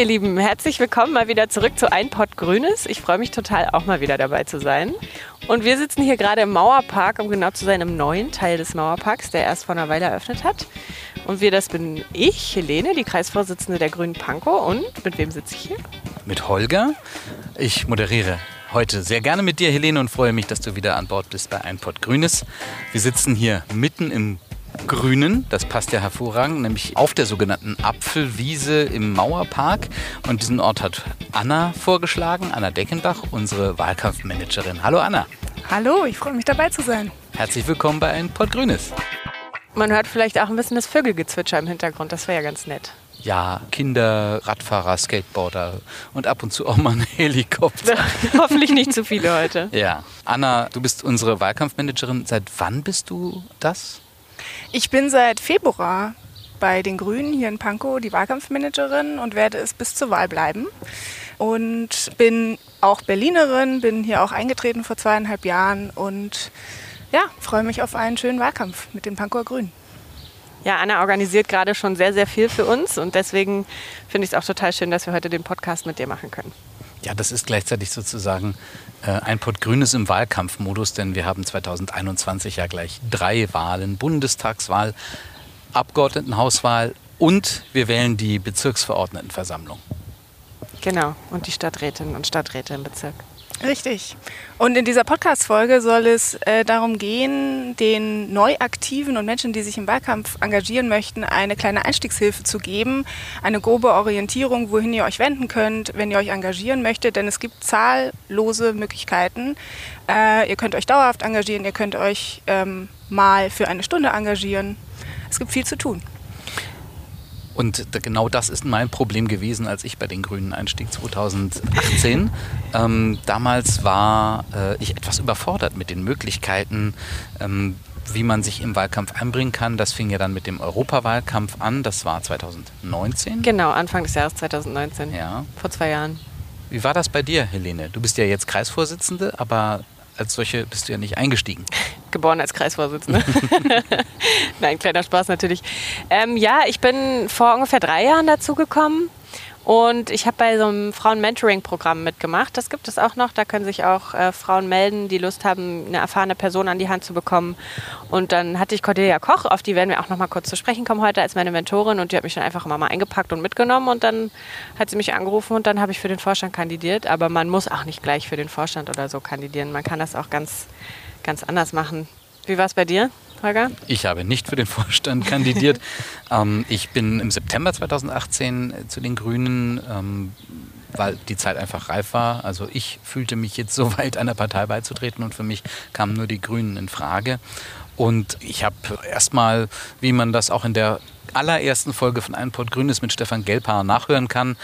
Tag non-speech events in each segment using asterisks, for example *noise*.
ihr Lieben, herzlich willkommen mal wieder zurück zu Ein Pott Grünes. Ich freue mich total, auch mal wieder dabei zu sein. Und wir sitzen hier gerade im Mauerpark, um genau zu sein, im neuen Teil des Mauerparks, der erst vor einer Weile eröffnet hat. Und wir, das bin ich, Helene, die Kreisvorsitzende der Grünen Pankow. Und mit wem sitze ich hier? Mit Holger. Ich moderiere heute sehr gerne mit dir, Helene, und freue mich, dass du wieder an Bord bist bei Ein Pott Grünes. Wir sitzen hier mitten im Grünen, das passt ja hervorragend, nämlich auf der sogenannten Apfelwiese im Mauerpark. Und diesen Ort hat Anna vorgeschlagen, Anna Deckenbach, unsere Wahlkampfmanagerin. Hallo Anna. Hallo, ich freue mich dabei zu sein. Herzlich willkommen bei Ein Pott Grünes. Man hört vielleicht auch ein bisschen das Vögelgezwitscher im Hintergrund, das wäre ja ganz nett. Ja, Kinder, Radfahrer, Skateboarder und ab und zu auch mal ein *laughs* Helikopter. *laughs* Hoffentlich nicht zu viele heute. Ja. Anna, du bist unsere Wahlkampfmanagerin. Seit wann bist du das? Ich bin seit Februar bei den Grünen hier in Pankow die Wahlkampfmanagerin und werde es bis zur Wahl bleiben. Und bin auch Berlinerin, bin hier auch eingetreten vor zweieinhalb Jahren und ja, freue mich auf einen schönen Wahlkampf mit den Pankower Grünen. Ja, Anna organisiert gerade schon sehr, sehr viel für uns und deswegen finde ich es auch total schön, dass wir heute den Podcast mit dir machen können. Ja, das ist gleichzeitig sozusagen äh, ein Pott Grünes im Wahlkampfmodus, denn wir haben 2021 ja gleich drei Wahlen: Bundestagswahl, Abgeordnetenhauswahl und wir wählen die Bezirksverordnetenversammlung. Genau, und die Stadträtinnen und Stadträte im Bezirk. Richtig. Und in dieser Podcast-Folge soll es äh, darum gehen, den Neuaktiven und Menschen, die sich im Wahlkampf engagieren möchten, eine kleine Einstiegshilfe zu geben, eine grobe Orientierung, wohin ihr euch wenden könnt, wenn ihr euch engagieren möchtet. Denn es gibt zahllose Möglichkeiten. Äh, ihr könnt euch dauerhaft engagieren, ihr könnt euch ähm, mal für eine Stunde engagieren. Es gibt viel zu tun. Und genau das ist mein Problem gewesen, als ich bei den Grünen einstieg 2018. ähm, damals war äh, ich etwas überfordert mit den Möglichkeiten, ähm, wie man sich im Wahlkampf einbringen kann. Das fing ja dann mit dem Europawahlkampf an. Das war 2019. Genau, Anfang des Jahres 2019. Ja. Vor zwei Jahren. Wie war das bei dir, Helene? Du bist ja jetzt Kreisvorsitzende, aber als solche bist du ja nicht eingestiegen. Geboren als Kreisvorsitzende. *laughs* Nein, kleiner Spaß natürlich. Ähm, ja, ich bin vor ungefähr drei Jahren dazugekommen. Und ich habe bei so einem Frauen-Mentoring-Programm mitgemacht. Das gibt es auch noch. Da können sich auch äh, Frauen melden, die Lust haben, eine erfahrene Person an die Hand zu bekommen. Und dann hatte ich Cordelia Koch, auf die werden wir auch noch mal kurz zu sprechen kommen heute als meine Mentorin. Und die hat mich dann einfach immer mal eingepackt und mitgenommen. Und dann hat sie mich angerufen und dann habe ich für den Vorstand kandidiert. Aber man muss auch nicht gleich für den Vorstand oder so kandidieren. Man kann das auch ganz, ganz anders machen. Wie war es bei dir? Holger? Ich habe nicht für den *laughs* Vorstand kandidiert. ähm, ich bin im September 2018 zu den Grünen, ähm, weil die Zeit einfach reif war. Also ich fühlte mich jetzt *laughs* so weit, einer Partei beizutreten und für mich kamen nur die Grünen in Frage. Und ich habe erstmal, wie man das auch in der allerersten Folge von Ein Port Grünes mit Stefan Gelpaar nachhören kann,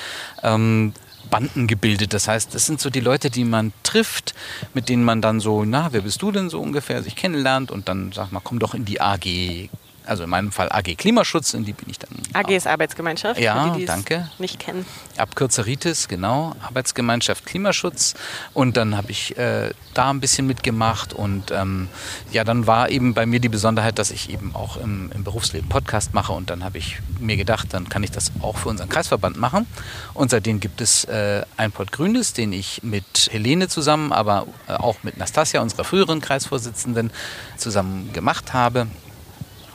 ähm, Banden gebildet. Das heißt, das sind so die Leute, die man trifft, mit denen man dann so, na, wer bist du denn so ungefähr, sich kennenlernt und dann sagt man, komm doch in die AG also in meinem Fall AG Klimaschutz, in die bin ich dann. AG ist Arbeitsgemeinschaft, ja, die, danke. nicht kennen. Abkürzer RITES, genau, Arbeitsgemeinschaft Klimaschutz. Und dann habe ich äh, da ein bisschen mitgemacht und ähm, ja, dann war eben bei mir die Besonderheit, dass ich eben auch im, im Berufsleben Podcast mache und dann habe ich mir gedacht, dann kann ich das auch für unseren Kreisverband machen. Und seitdem gibt es äh, ein Pott Grünes, den ich mit Helene zusammen, aber äh, auch mit Nastasia, unserer früheren Kreisvorsitzenden, zusammen gemacht habe.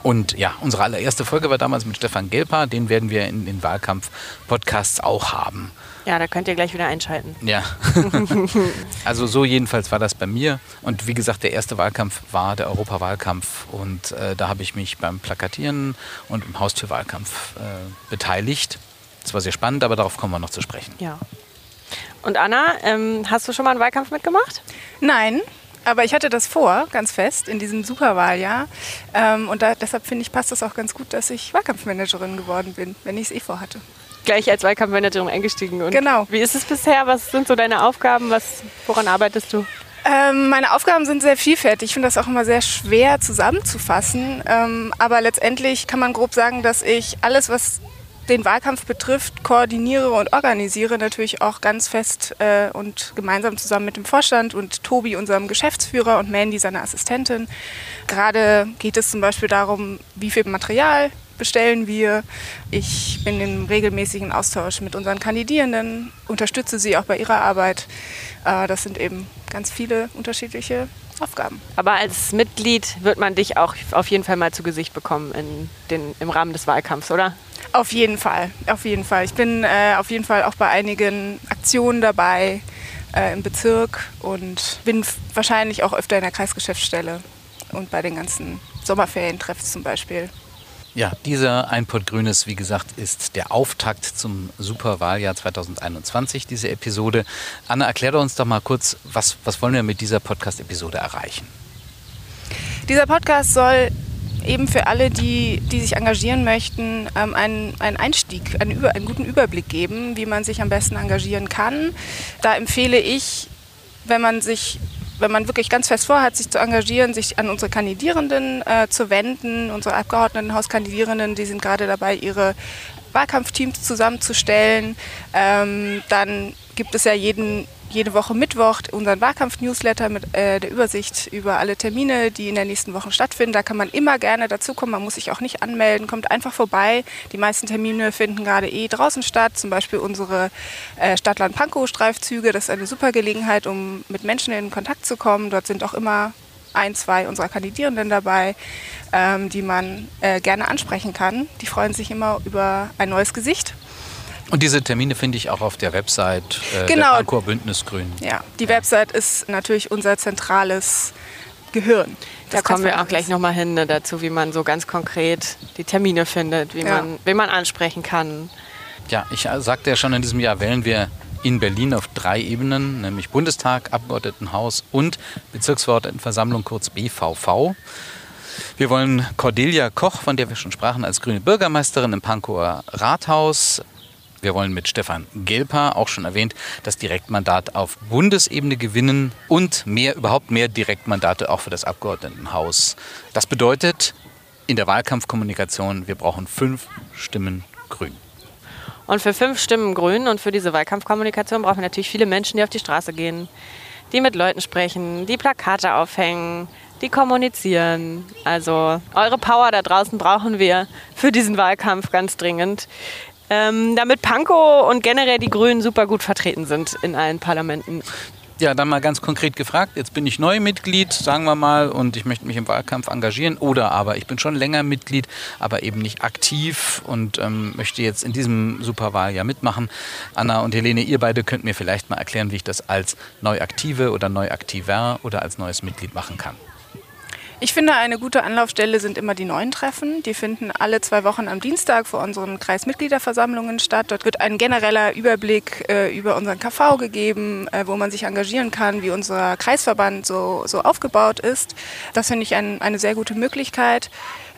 Und ja, unsere allererste Folge war damals mit Stefan Gelper. Den werden wir in den Wahlkampf-Podcasts auch haben. Ja, da könnt ihr gleich wieder einschalten. Ja. *laughs* also so jedenfalls war das bei mir. Und wie gesagt, der erste Wahlkampf war der Europawahlkampf. Und äh, da habe ich mich beim Plakatieren und im Haustürwahlkampf äh, beteiligt. Das war sehr spannend, aber darauf kommen wir noch zu sprechen. Ja. Und Anna, ähm, hast du schon mal einen Wahlkampf mitgemacht? Nein, aber ich hatte das vor, ganz fest, in diesem Superwahljahr. Ähm, und da, deshalb finde ich, passt das auch ganz gut, dass ich Wahlkampfmanagerin geworden bin, wenn ich es eh vorhatte. Gleich als Wahlkampfmanagerin eingestiegen. Und genau. Wie ist es bisher? Was sind so deine Aufgaben? Was, woran arbeitest du? Ähm, meine Aufgaben sind sehr vielfältig. Ich finde das auch immer sehr schwer zusammenzufassen. Ähm, aber letztendlich kann man grob sagen, dass ich alles, was den Wahlkampf betrifft, koordiniere und organisiere natürlich auch ganz fest äh, und gemeinsam zusammen mit dem Vorstand und Tobi, unserem Geschäftsführer, und Mandy, seiner Assistentin. Gerade geht es zum Beispiel darum, wie viel Material bestellen wir. Ich bin im regelmäßigen Austausch mit unseren Kandidierenden, unterstütze sie auch bei ihrer Arbeit. Äh, das sind eben ganz viele unterschiedliche Aufgaben. Aber als Mitglied wird man dich auch auf jeden Fall mal zu Gesicht bekommen in den, im Rahmen des Wahlkampfs, oder? Auf jeden Fall, auf jeden Fall. Ich bin äh, auf jeden Fall auch bei einigen Aktionen dabei äh, im Bezirk und bin wahrscheinlich auch öfter in der Kreisgeschäftsstelle und bei den ganzen Sommerferientreffs zum Beispiel. Ja, dieser Einput Grünes, wie gesagt, ist der Auftakt zum Superwahljahr 2021, diese Episode. Anna, erklär uns doch mal kurz, was, was wollen wir mit dieser Podcast-Episode erreichen? Dieser Podcast soll eben für alle, die, die sich engagieren möchten, ähm, einen, einen Einstieg, einen, Über, einen guten Überblick geben, wie man sich am besten engagieren kann. Da empfehle ich, wenn man sich wenn man wirklich ganz fest vorhat, sich zu engagieren, sich an unsere Kandidierenden äh, zu wenden, unsere Abgeordnetenhauskandidierenden, die sind gerade dabei, ihre Wahlkampfteams zusammenzustellen. Ähm, dann gibt es ja jeden jede Woche Mittwoch unseren Wahlkampf-Newsletter mit äh, der Übersicht über alle Termine, die in der nächsten Woche stattfinden. Da kann man immer gerne dazukommen. Man muss sich auch nicht anmelden. Kommt einfach vorbei. Die meisten Termine finden gerade eh draußen statt. Zum Beispiel unsere äh, Stadtland-Pankow-Streifzüge. Das ist eine super Gelegenheit, um mit Menschen in Kontakt zu kommen. Dort sind auch immer ein, zwei unserer Kandidierenden dabei, ähm, die man äh, gerne ansprechen kann. Die freuen sich immer über ein neues Gesicht und diese Termine finde ich auch auf der Website äh, genau. der Pankow Bündnis Grün. Ja, die Website ist natürlich unser zentrales Gehirn. Da kommen wir auch gleich nochmal hin ne, dazu, wie man so ganz konkret die Termine findet, wie ja. man, wen man ansprechen kann. Ja, ich sagte ja schon, in diesem Jahr wählen wir in Berlin auf drei Ebenen, nämlich Bundestag, Abgeordnetenhaus und Bezirksverordnetenversammlung, kurz BVV. Wir wollen Cordelia Koch, von der wir schon sprachen, als grüne Bürgermeisterin im Pankower Rathaus wir wollen mit Stefan Gelper, auch schon erwähnt, das Direktmandat auf Bundesebene gewinnen und mehr, überhaupt mehr Direktmandate auch für das Abgeordnetenhaus. Das bedeutet in der Wahlkampfkommunikation, wir brauchen fünf Stimmen Grün. Und für fünf Stimmen Grün und für diese Wahlkampfkommunikation brauchen wir natürlich viele Menschen, die auf die Straße gehen, die mit Leuten sprechen, die Plakate aufhängen, die kommunizieren. Also eure Power da draußen brauchen wir für diesen Wahlkampf ganz dringend ähm, damit Pankow und generell die Grünen super gut vertreten sind in allen Parlamenten. Ja, dann mal ganz konkret gefragt. Jetzt bin ich neu Mitglied, sagen wir mal, und ich möchte mich im Wahlkampf engagieren. Oder aber ich bin schon länger Mitglied, aber eben nicht aktiv und ähm, möchte jetzt in diesem Superwahljahr mitmachen. Anna und Helene, ihr beide könnt mir vielleicht mal erklären, wie ich das als Neuaktive oder Neuaktiver oder als neues Mitglied machen kann. Ich finde, eine gute Anlaufstelle sind immer die neuen Treffen. Die finden alle zwei Wochen am Dienstag vor unseren Kreismitgliederversammlungen statt. Dort wird ein genereller Überblick äh, über unseren KV gegeben, äh, wo man sich engagieren kann, wie unser Kreisverband so, so aufgebaut ist. Das finde ich ein, eine sehr gute Möglichkeit.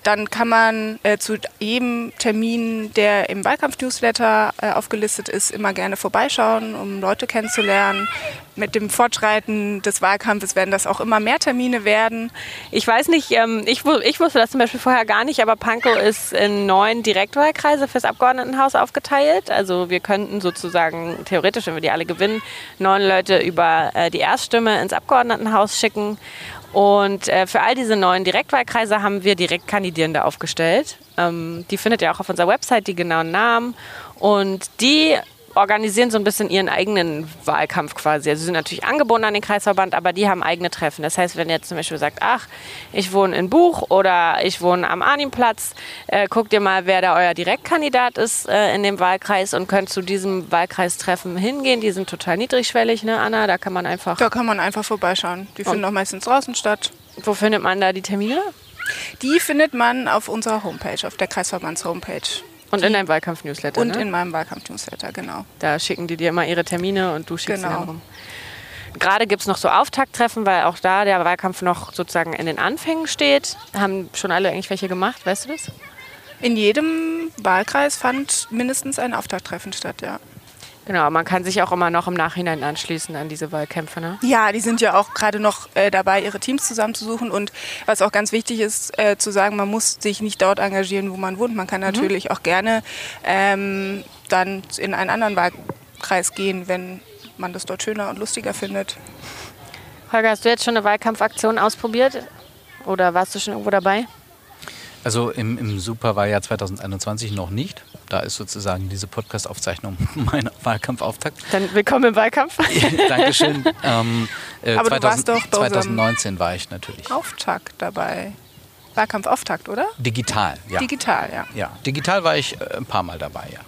Dann kann man äh, zu jedem Termin, der im Wahlkampf-Newsletter äh, aufgelistet ist, immer gerne vorbeischauen, um Leute kennenzulernen. Mit dem Fortschreiten des Wahlkampfes werden das auch immer mehr Termine werden. Ich weiß nicht, ähm, ich, ich, wusste das zum Beispiel vorher gar nicht, aber Pankow ist in neun Direktwahlkreise fürs Abgeordnetenhaus aufgeteilt. Also wir könnten sozusagen theoretisch, wenn wir die alle gewinnen, neun Leute über äh, die Erststimme ins Abgeordnetenhaus schicken und äh, für all diese neuen Direktwahlkreise haben wir Direktkandidierende aufgestellt. Ähm, die findet ihr auch auf unserer Website, die genauen Namen. Und die organisieren so ein bisschen ihren eigenen Wahlkampf quasi. Also sie sind natürlich angebunden an den Kreisverband, aber die haben eigene Treffen. Das heißt, wenn ihr jetzt zum Beispiel sagt, ach, ich wohne in Buch oder ich wohne am Arnimplatz, äh, guckt ihr mal, wer da euer Direktkandidat ist äh, in dem Wahlkreis und könnt zu diesem Wahlkreistreffen hingehen. Die sind total niedrigschwellig, ne, Anna? Da kann man einfach. Da kann man einfach vorbeischauen. Die finden auch meistens draußen statt. Wo findet man da die Termine? Die findet man auf unserer Homepage, auf der Kreisverbands-Homepage. Und in deinem Wahlkampf-Newsletter. Und ne? in meinem Wahlkampf-Newsletter, genau. Da schicken die dir immer ihre Termine und du schickst genau. sie rum. Gerade gibt es noch so Auftakttreffen, weil auch da der Wahlkampf noch sozusagen in den Anfängen steht. Haben schon alle eigentlich welche gemacht, weißt du das? In jedem Wahlkreis fand mindestens ein Auftakttreffen statt, ja. Genau, man kann sich auch immer noch im Nachhinein anschließen an diese Wahlkämpfe. Ne? Ja, die sind ja auch gerade noch äh, dabei, ihre Teams zusammenzusuchen. Und was auch ganz wichtig ist, äh, zu sagen, man muss sich nicht dort engagieren, wo man wohnt. Man kann mhm. natürlich mhm. auch gerne ähm, dann in einen anderen Wahlkreis gehen, wenn man das dort schöner und lustiger findet. Holger, hast du jetzt schon eine Wahlkampfaktion ausprobiert? Oder warst du schon irgendwo dabei? Also im, im Superwahljahr 2021 noch nicht. Da ist sozusagen diese Podcast-Aufzeichnung *laughs* mein Wahlkampfauftakt. Dann willkommen im Wahlkampf. *laughs* Dankeschön. *laughs* Ähm, äh, Aber du 2000, warst doch bei unserem 2019 war ich natürlich. Auftakt dabei. Wahlkampfauftakt, oder? Digital, ja. Digital, ja. ja. Digital war ich äh, ein paar Mal dabei, ja.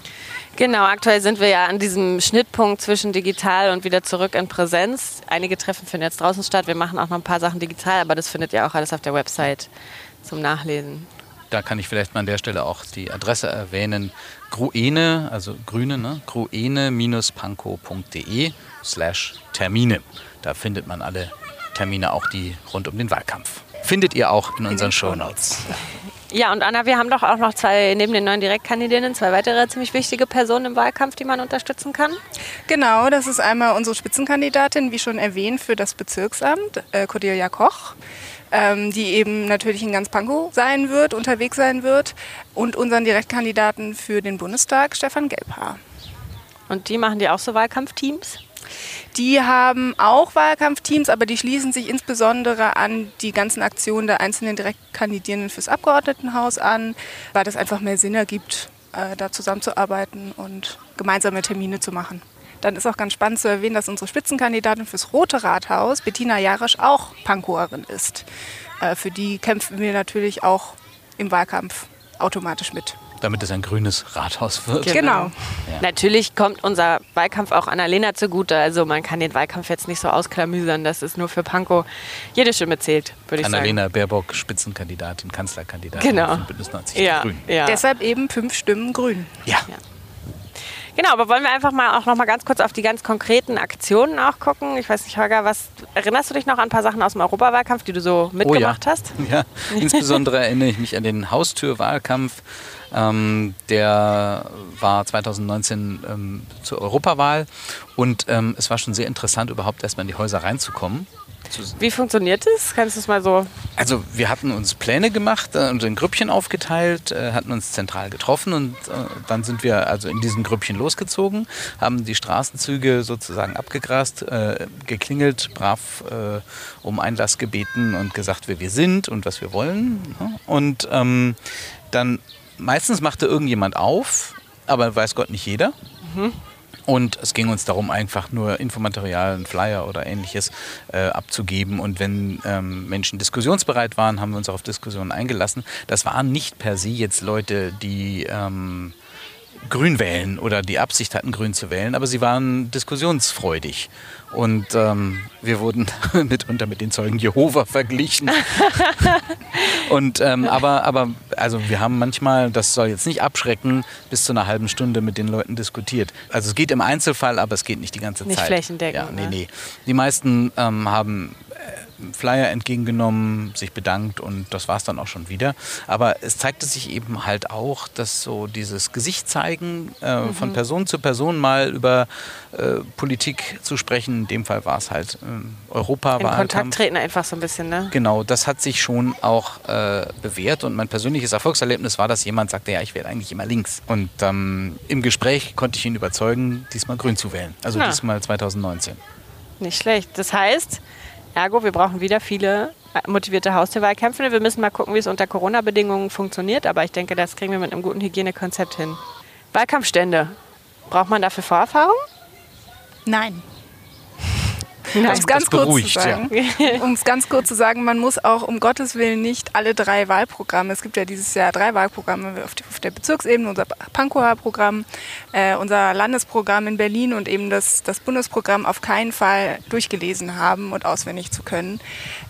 Genau, aktuell sind wir ja an diesem Schnittpunkt zwischen digital und wieder zurück in Präsenz. Einige Treffen finden jetzt draußen statt. Wir machen auch noch ein paar Sachen digital, aber das findet ihr auch alles auf der Website zum Nachlesen. Da kann ich vielleicht mal an der Stelle auch die Adresse erwähnen. Gruene, also Grüne, ne? gruene-panko.de slash Termine. Da findet man alle Termine, auch die rund um den Wahlkampf. Findet ihr auch in unseren Shownotes. Ja, und Anna, wir haben doch auch noch zwei, neben den neuen Direktkandidierenden, zwei weitere ziemlich wichtige Personen im Wahlkampf, die man unterstützen kann. Genau, das ist einmal unsere Spitzenkandidatin, wie schon erwähnt, für das Bezirksamt, äh, Cordelia Koch, ähm, die eben natürlich in ganz Pankow sein wird, unterwegs sein wird, und unseren Direktkandidaten für den Bundestag, Stefan Gelbhaar. Und die machen die auch so Wahlkampfteams? Die haben auch Wahlkampfteams, aber die schließen sich insbesondere an die ganzen Aktionen der einzelnen Direktkandidierenden fürs Abgeordnetenhaus an, weil das einfach mehr Sinn ergibt, äh, da zusammenzuarbeiten und gemeinsame Termine zu machen. Dann ist auch ganz spannend zu erwähnen, dass unsere Spitzenkandidatin fürs Rote Rathaus, Bettina Jarisch, auch Pankowerin ist. Äh, für die kämpfen wir natürlich auch im Wahlkampf automatisch mit. Damit es ein grünes Rathaus wird. Genau. Ja. Natürlich kommt unser Wahlkampf auch Annalena zugute. Also man kann den Wahlkampf jetzt nicht so ausklamüsern, dass es nur für Pankow jede Stimme zählt, würde ich sagen. Annalena Baerbock, Spitzenkandidatin, Kanzlerkandidatin Genau. von Bündnis 90 Die Ja, Grünen. ja. Deshalb eben fünf Stimmen grün. Ja. Genau, aber wollen wir einfach mal auch noch mal ganz kurz auf die ganz konkreten Aktionen auch gucken? Ich weiß nicht, Holger, was erinnerst du dich noch an ein paar Sachen aus dem Europawahlkampf, die du so mitgemacht oh ja. hast? *laughs* Ja, insbesondere erinnere ich mich an den Haustürwahlkampf. Ähm, der war 2019 ähm, zur Europawahl und ähm, es war schon sehr interessant, überhaupt erstmal in die Häuser reinzukommen. Wie funktioniert das? Kannst du es mal so? Also wir hatten uns Pläne gemacht äh, und in Grüppchen aufgeteilt, äh, hatten uns zentral getroffen und äh, dann sind wir also in diesen Grüppchen losgezogen, haben die Straßenzüge sozusagen abgegrast, geklingelt, brav um Einlass gebeten und gesagt, wer wir sind und was wir wollen. ne? Und ähm, dann meistens machte irgendjemand auf, aber weiß Gott nicht jeder. Und es ging uns darum, einfach nur Infomaterial, einen Flyer oder ähnliches äh, abzugeben. Und wenn ähm, Menschen diskussionsbereit waren, haben wir uns auch auf Diskussionen eingelassen. Das waren nicht per se jetzt Leute, die ähm, grün wählen oder die Absicht hatten, grün zu wählen, aber sie waren diskussionsfreudig. Und ähm, wir wurden *laughs* mitunter mit den Zeugen Jehova verglichen. *laughs* Und ähm, aber, aber also wir haben manchmal, das soll jetzt nicht abschrecken, bis zu einer halben Stunde mit den Leuten diskutiert. Also es geht im Einzelfall, aber es geht nicht die ganze Nicht Zeit. flächendeckend, Ja, nee, ne? nee. Die meisten ähm, haben Flyer entgegengenommen, sich bedankt und das war es dann auch schon wieder. Aber es zeigte sich eben halt auch, dass so dieses Gesicht zeigen, äh, Mhm. von Person zu Person mal über äh, Politik zu sprechen, in dem Fall war es halt ähm, In Europawahlkampf. Kontakt treten einfach so ein bisschen, ne? Genau, das hat sich schon auch äh, bewährt und mein persönliches Erfolgserlebnis war, dass jemand sagte, ja, ich wähle eigentlich immer links. Und ähm, im Gespräch konnte ich ihn überzeugen, diesmal grün zu wählen. Also Na. diesmal 2019. Nicht schlecht. Das heißt, ergo, wir brauchen wieder viele äh, motivierte Haustierwahlkämpfe. Wir müssen mal gucken, wie es unter Corona-Bedingungen funktioniert. Aber ich denke, das kriegen wir mit einem guten Hygienekonzept hin. Wahlkampfstände. Braucht man dafür Vorerfahrung? Nein. Nein. Um es ganz das kurz zu beruhigt, ja. sagen, *laughs* um es ganz kurz zu sagen, man muss auch um Gottes Willen nicht alle drei Wahlprogramme, es gibt ja dieses Jahr drei Wahlprogramme auf, die, auf der Bezirksebene, unser Pankower Programm, äh, unser Landesprogramm in Berlin und eben das, das Bundesprogramm auf keinen Fall durchgelesen haben und auswendig zu können.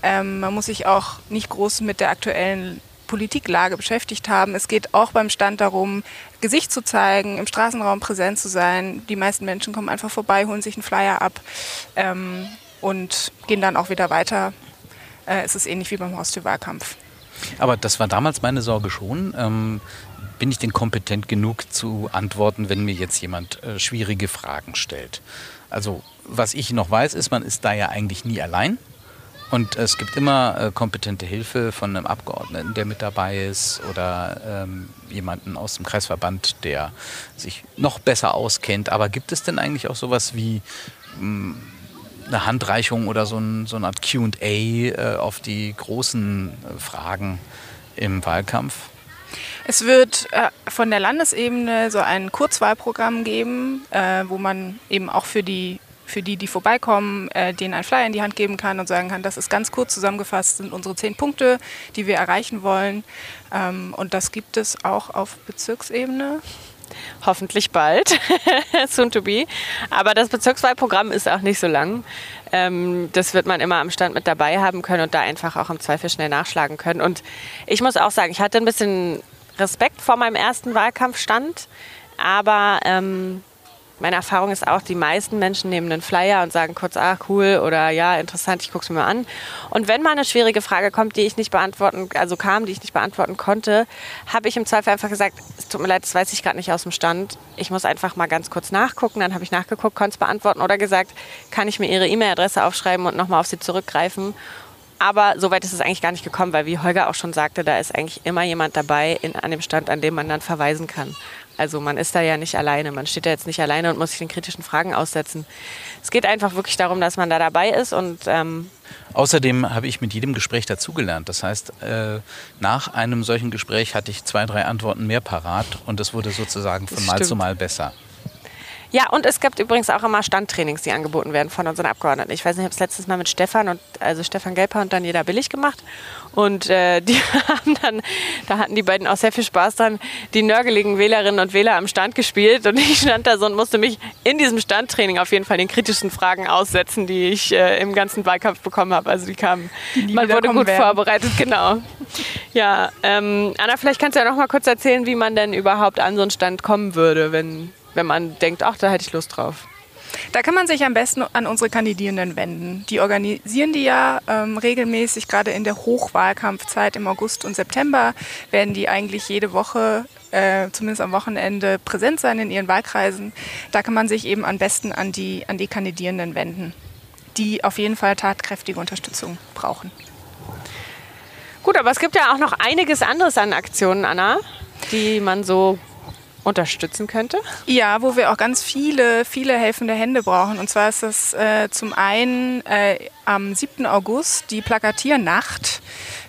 Ähm, man muss sich auch nicht groß mit der aktuellen Politiklage beschäftigt haben. Es geht auch beim Stand darum, Gesicht zu zeigen, im Straßenraum präsent zu sein. Die meisten Menschen kommen einfach vorbei, holen sich einen Flyer ab ähm, und gehen dann auch wieder weiter. Äh, es ist ähnlich wie beim Haustürwahlkampf. Aber das war damals meine Sorge schon. Ähm, bin ich denn kompetent genug zu antworten, wenn mir jetzt jemand äh, schwierige Fragen stellt? Also, was ich noch weiß, ist, man ist da ja eigentlich nie allein. Und es gibt immer äh, kompetente Hilfe von einem Abgeordneten, der mit dabei ist oder ähm, jemanden aus dem Kreisverband, der sich noch besser auskennt. Aber gibt es denn eigentlich auch sowas wie mh, eine Handreichung oder so, ein, so eine Art QA äh, auf die großen äh, Fragen im Wahlkampf? Es wird äh, von der Landesebene so ein Kurzwahlprogramm geben, äh, wo man eben auch für die für die, die vorbeikommen, äh, denen ein Flyer in die Hand geben kann und sagen kann, das ist ganz kurz zusammengefasst, sind unsere zehn Punkte, die wir erreichen wollen. Ähm, und das gibt es auch auf Bezirksebene hoffentlich bald, *laughs* soon to be. Aber das Bezirkswahlprogramm ist auch nicht so lang. Ähm, das wird man immer am Stand mit dabei haben können und da einfach auch im Zweifel schnell nachschlagen können. Und ich muss auch sagen, ich hatte ein bisschen Respekt vor meinem ersten Wahlkampfstand, aber ähm, meine Erfahrung ist auch, die meisten Menschen nehmen einen Flyer und sagen kurz, ah, cool oder ja, interessant, ich gucke es mir mal an. Und wenn mal eine schwierige Frage kommt, die ich nicht beantworten, also kam, die ich nicht beantworten konnte, habe ich im Zweifel einfach gesagt, es tut mir leid, das weiß ich gerade nicht aus dem Stand. Ich muss einfach mal ganz kurz nachgucken. Dann habe ich nachgeguckt, konnte es beantworten oder gesagt, kann ich mir Ihre E-Mail-Adresse aufschreiben und nochmal auf Sie zurückgreifen. Aber so weit ist es eigentlich gar nicht gekommen, weil wie Holger auch schon sagte, da ist eigentlich immer jemand dabei in, an dem Stand, an dem man dann verweisen kann. Also man ist da ja nicht alleine. Man steht da jetzt nicht alleine und muss sich den kritischen Fragen aussetzen. Es geht einfach wirklich darum, dass man da dabei ist und ähm Außerdem habe ich mit jedem Gespräch dazugelernt. Das heißt, äh, nach einem solchen Gespräch hatte ich zwei, drei Antworten mehr parat und es wurde sozusagen von Mal zu Mal besser. Ja, und es gibt übrigens auch immer Standtrainings, die angeboten werden von unseren Abgeordneten. Ich weiß nicht, ich habe es letztes Mal mit Stefan und also Stefan Gelper und Daniela Billig gemacht. Und äh, *laughs* die haben dann, da hatten die beiden auch sehr viel Spaß dran, die nörgeligen Wählerinnen und Wähler am Stand gespielt. Und *laughs* ich stand da so und musste mich in diesem Standtraining auf jeden Fall den kritischen Fragen aussetzen, die ich äh, im ganzen Wahlkampf bekommen habe. Also die kamen, die man wurde gut werden. vorbereitet, genau. Ja, ähm, Anna, vielleicht kannst du ja noch mal kurz erzählen, wie man denn überhaupt an so einen Stand kommen würde, wenn wenn man denkt, ach, da hätte ich Lust drauf? Da kann man sich am besten an unsere Kandidierenden wenden. Die organisieren die ja ähm, regelmäßig, gerade in der Hochwahlkampfzeit im August und September werden die eigentlich jede Woche, äh, zumindest am Wochenende, präsent sein in ihren Wahlkreisen. Da kann man sich eben am besten an die, an die Kandidierenden wenden, die auf jeden Fall tatkräftige Unterstützung brauchen. Gut, aber es gibt ja auch noch einiges anderes an Aktionen, Anna, die man so unterstützen könnte? Ja, wo wir auch ganz viele, viele helfende Hände brauchen. Und zwar ist das äh, zum einen äh, am 7. August die Plakatiernacht.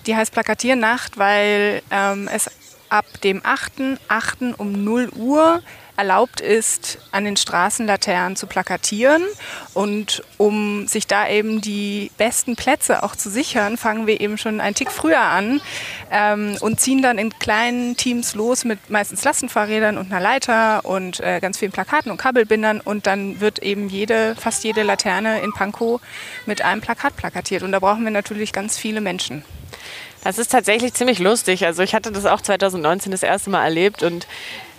Die heißt Plakatiernacht, weil ähm, es ab dem 8.8. um 0 Uhr erlaubt ist, an den Straßenlaternen zu plakatieren. Und um sich da eben die besten Plätze auch zu sichern, fangen wir eben schon einen Tick früher an ähm, und ziehen dann in kleinen Teams los mit meistens Lastenfahrrädern und einer Leiter und äh, ganz vielen Plakaten und Kabelbindern. Und dann wird eben jede, fast jede Laterne in Pankow mit einem Plakat plakatiert. Und da brauchen wir natürlich ganz viele Menschen. Das ist tatsächlich ziemlich lustig. Also ich hatte das auch 2019 das erste Mal erlebt und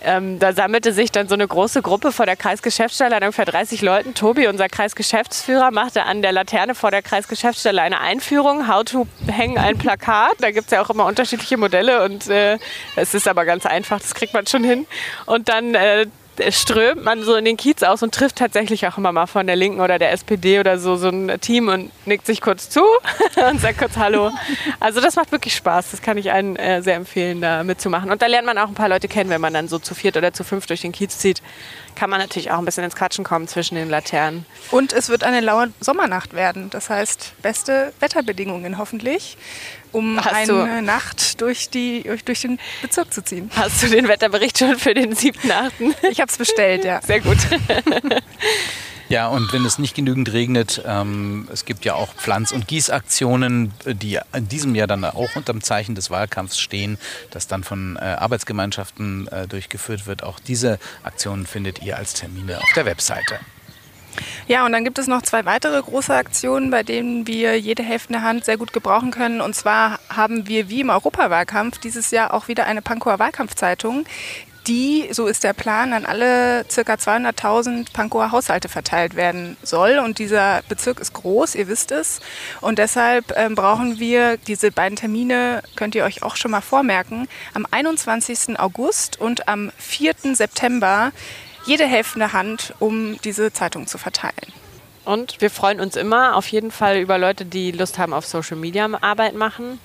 ähm, da sammelte sich dann so eine große Gruppe vor der Kreisgeschäftsstelle an ungefähr 30 Leuten. Tobi, unser Kreisgeschäftsführer, machte an der Laterne vor der Kreisgeschäftsstelle eine Einführung. How to hängen ein Plakat. Da gibt es ja auch immer unterschiedliche Modelle und äh, es ist aber ganz einfach, das kriegt man schon hin. Und dann äh, strömt man so in den Kiez aus und trifft tatsächlich auch immer mal von der Linken oder der SPD oder so so ein Team und nickt sich kurz zu *laughs* und sagt kurz Hallo. Also das macht wirklich Spaß. Das kann ich allen äh, sehr empfehlen, da mitzumachen. Und da lernt man auch ein paar Leute kennen, wenn man dann so zu viert oder zu fünf durch den Kiez zieht. Kann man natürlich auch ein bisschen ins Quatschen kommen zwischen den Laternen. Und es wird eine laue Sommernacht werden. Das heißt, beste Wetterbedingungen hoffentlich um Hast eine du, Nacht durch, die, durch den Bezirk zu ziehen. Hast du den Wetterbericht schon für den 7.8.? Ich habe es bestellt, ja. Sehr gut. Ja, und wenn es nicht genügend regnet, ähm, es gibt ja auch Pflanz- und Gießaktionen, die in diesem Jahr dann auch unter dem Zeichen des Wahlkampfs stehen, das dann von äh, Arbeitsgemeinschaften äh, durchgeführt wird. Auch diese Aktionen findet ihr als Termine auf der Webseite. Ja, und dann gibt es noch zwei weitere große Aktionen, bei denen wir jede helfende Hand sehr gut gebrauchen können. Und zwar haben wir wie im Europawahlkampf dieses Jahr auch wieder eine Pankower Wahlkampfzeitung, die, so ist der Plan, an alle ca. 200.000 Pankower Haushalte verteilt werden soll. Und dieser Bezirk ist groß, ihr wisst es. Und deshalb ähm, brauchen wir diese beiden Termine, könnt ihr euch auch schon mal vormerken, am 21. August und am 4. September jede helfende Hand, um diese Zeitung zu verteilen. Und wir freuen uns immer auf jeden Fall über Leute, die Lust haben auf Social Media Arbeit machen.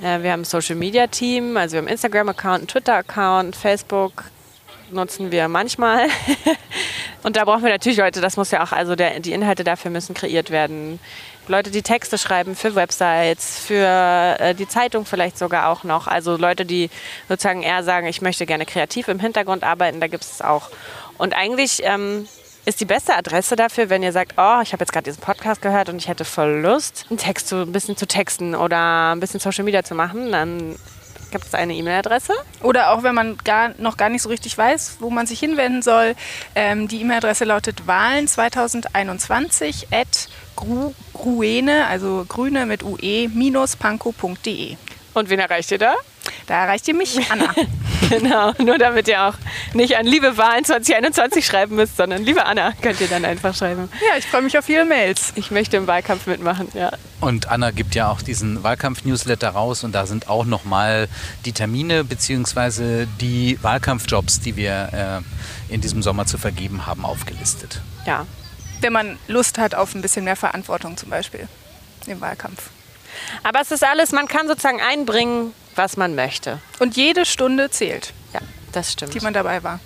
Äh, wir haben ein Social Media Team, also wir haben Instagram-Account, einen Twitter-Account, Facebook nutzen wir manchmal. *laughs* Und da brauchen wir natürlich Leute, das muss ja auch, also der, die Inhalte dafür müssen kreiert werden. Leute, die Texte schreiben für Websites, für äh, die Zeitung vielleicht sogar auch noch. Also Leute, die sozusagen eher sagen, ich möchte gerne kreativ im Hintergrund arbeiten, da gibt es auch. Und eigentlich ähm, ist die beste Adresse dafür, wenn ihr sagt, oh, ich habe jetzt gerade diesen Podcast gehört und ich hätte voll Lust, einen Text zu, ein bisschen zu texten oder ein bisschen Social Media zu machen, dann gibt es eine E-Mail-Adresse. Oder auch wenn man gar, noch gar nicht so richtig weiß, wo man sich hinwenden soll. Ähm, die E-Mail-Adresse lautet wahlen 2021 at gruene, also grüne mit ue, minus panko.de. Und wen erreicht ihr da? Da erreicht ihr mich, *laughs* Anna. genau, nur damit ihr auch nicht an Liebe Wahlen 2021 schreiben müsst, sondern liebe Anna könnt ihr dann einfach schreiben. Ja, ich freue mich auf viele Mails. Ich möchte im Wahlkampf mitmachen, ja. Und Anna gibt ja auch diesen Wahlkampf-Newsletter raus und da sind auch nochmal die Termine bzw. die Wahlkampfjobs, die wir äh, in diesem Sommer zu vergeben haben, aufgelistet. Ja. Wenn man Lust hat auf ein bisschen mehr Verantwortung zum Beispiel im Wahlkampf. Aber es ist alles, man kann sozusagen einbringen, was man möchte. Und jede Stunde zählt. Ja, das stimmt. Die man dabei war.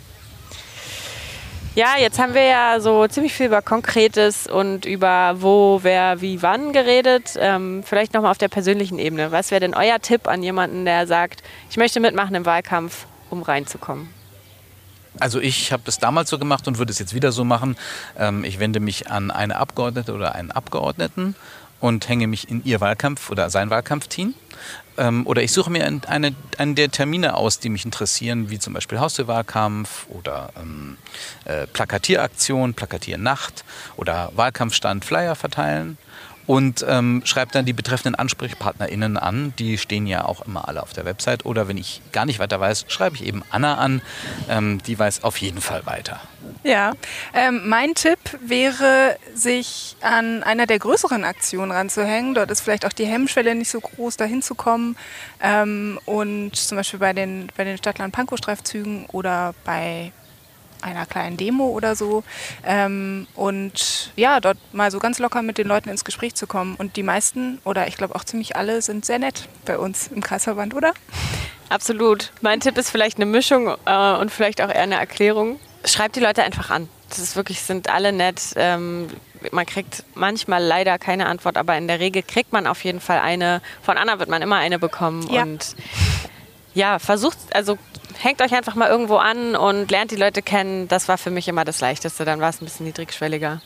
Ja, jetzt haben wir ja so ziemlich viel über Konkretes und über wo, wer, wie, wann geredet. Ähm, vielleicht nochmal auf der persönlichen Ebene. Was wäre denn euer Tipp an jemanden, der sagt, ich möchte mitmachen im Wahlkampf, um reinzukommen? Also ich habe das damals so gemacht und würde es jetzt wieder so machen. Ähm, ich wende mich an eine Abgeordnete oder einen Abgeordneten und hänge mich in ihr Wahlkampf oder sein Wahlkampfteam. Ähm, oder ich suche mir eine, einen der Termine aus, die mich interessieren, wie zum Beispiel Haustürwahlkampf oder ähm, äh, Plakatieraktion, Plakatiernacht oder Wahlkampfstand Flyer verteilen und ähm, schreibe dann die betreffenden AnsprechpartnerInnen an. Die stehen ja auch immer alle auf der Website. Oder wenn ich gar nicht weiter weiß, schreibe ich eben Anna an. Ähm, die weiß auf jeden Fall weiter. Ja, ähm, mein Tipp wäre, sich an einer der größeren Aktionen ranzuhängen. Dort ist vielleicht auch die Hemmschwelle nicht so groß, da hinzukommen. Ähm, und zum Beispiel bei den, bei den Stadtland-Pankow-Streifzügen oder bei einer kleinen Demo oder so. Ähm, und ja, dort mal so ganz locker mit den Leuten ins Gespräch zu kommen. Und die meisten, oder ich glaube auch ziemlich alle, sind sehr nett bei uns im Kreisverband, oder? Absolut. Mein Tipp ist vielleicht eine Mischung äh, und vielleicht auch eher eine Erklärung. Schreibt die Leute einfach an. Das ist wirklich, sind alle nett. Ähm, man kriegt manchmal leider keine Antwort, aber in der Regel kriegt man auf jeden Fall eine. Von Anna wird man immer eine bekommen. Ja. Und ja, versucht, also hängt euch einfach mal irgendwo an und lernt die Leute kennen. Das war für mich immer das Leichteste. Dann war es ein bisschen niedrigschwelliger.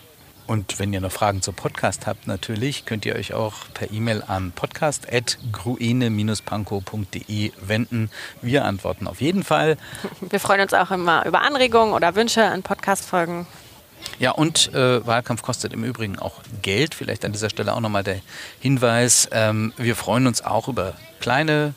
Und wenn ihr noch Fragen zu Podcast habt, natürlich könnt ihr euch auch per E-Mail an podcast.gruene-panko.de wenden. Wir antworten auf jeden Fall. *laughs* Wir freuen uns auch immer über Anregungen oder Wünsche an Podcast-Folgen. Ja, und äh, Wahlkampf kostet im Übrigen auch Geld. Vielleicht an dieser Stelle auch nochmal der Hinweis. Ähm, wir freuen uns auch über kleine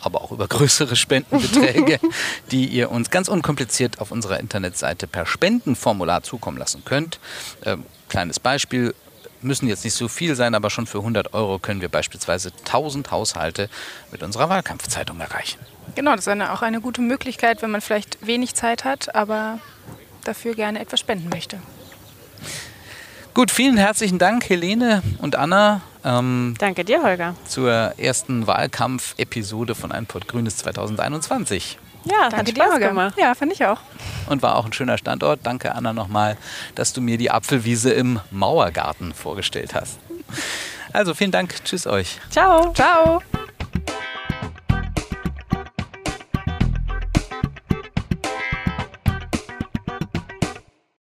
aber auch über größere Spendenbeträge, *laughs* die ihr uns ganz unkompliziert auf unserer Internetseite per Spendenformular zukommen lassen könnt. Ähm, kleines Beispiel, müssen jetzt nicht so viel sein, aber schon für 100 Euro können wir beispielsweise 1000 Haushalte mit unserer Wahlkampfzeitung erreichen. Genau, das ist eine, auch eine gute Möglichkeit, wenn man vielleicht wenig Zeit hat, aber dafür gerne etwas spenden möchte. Gut, vielen herzlichen Dank, Helene und Anna. Ähm, Danke dir, Holger. Zur ersten Wahlkampf-Episode von Ein Pott Grünes 2021. Ja, Danke hat Spaß dir, gemacht. Ja, fand ich auch. Und war auch ein schöner Standort. Danke, Anna, nochmal, dass du mir die Apfelwiese im Mauergarten vorgestellt hast. Also vielen Dank. Tschüss euch. Ciao. Ciao.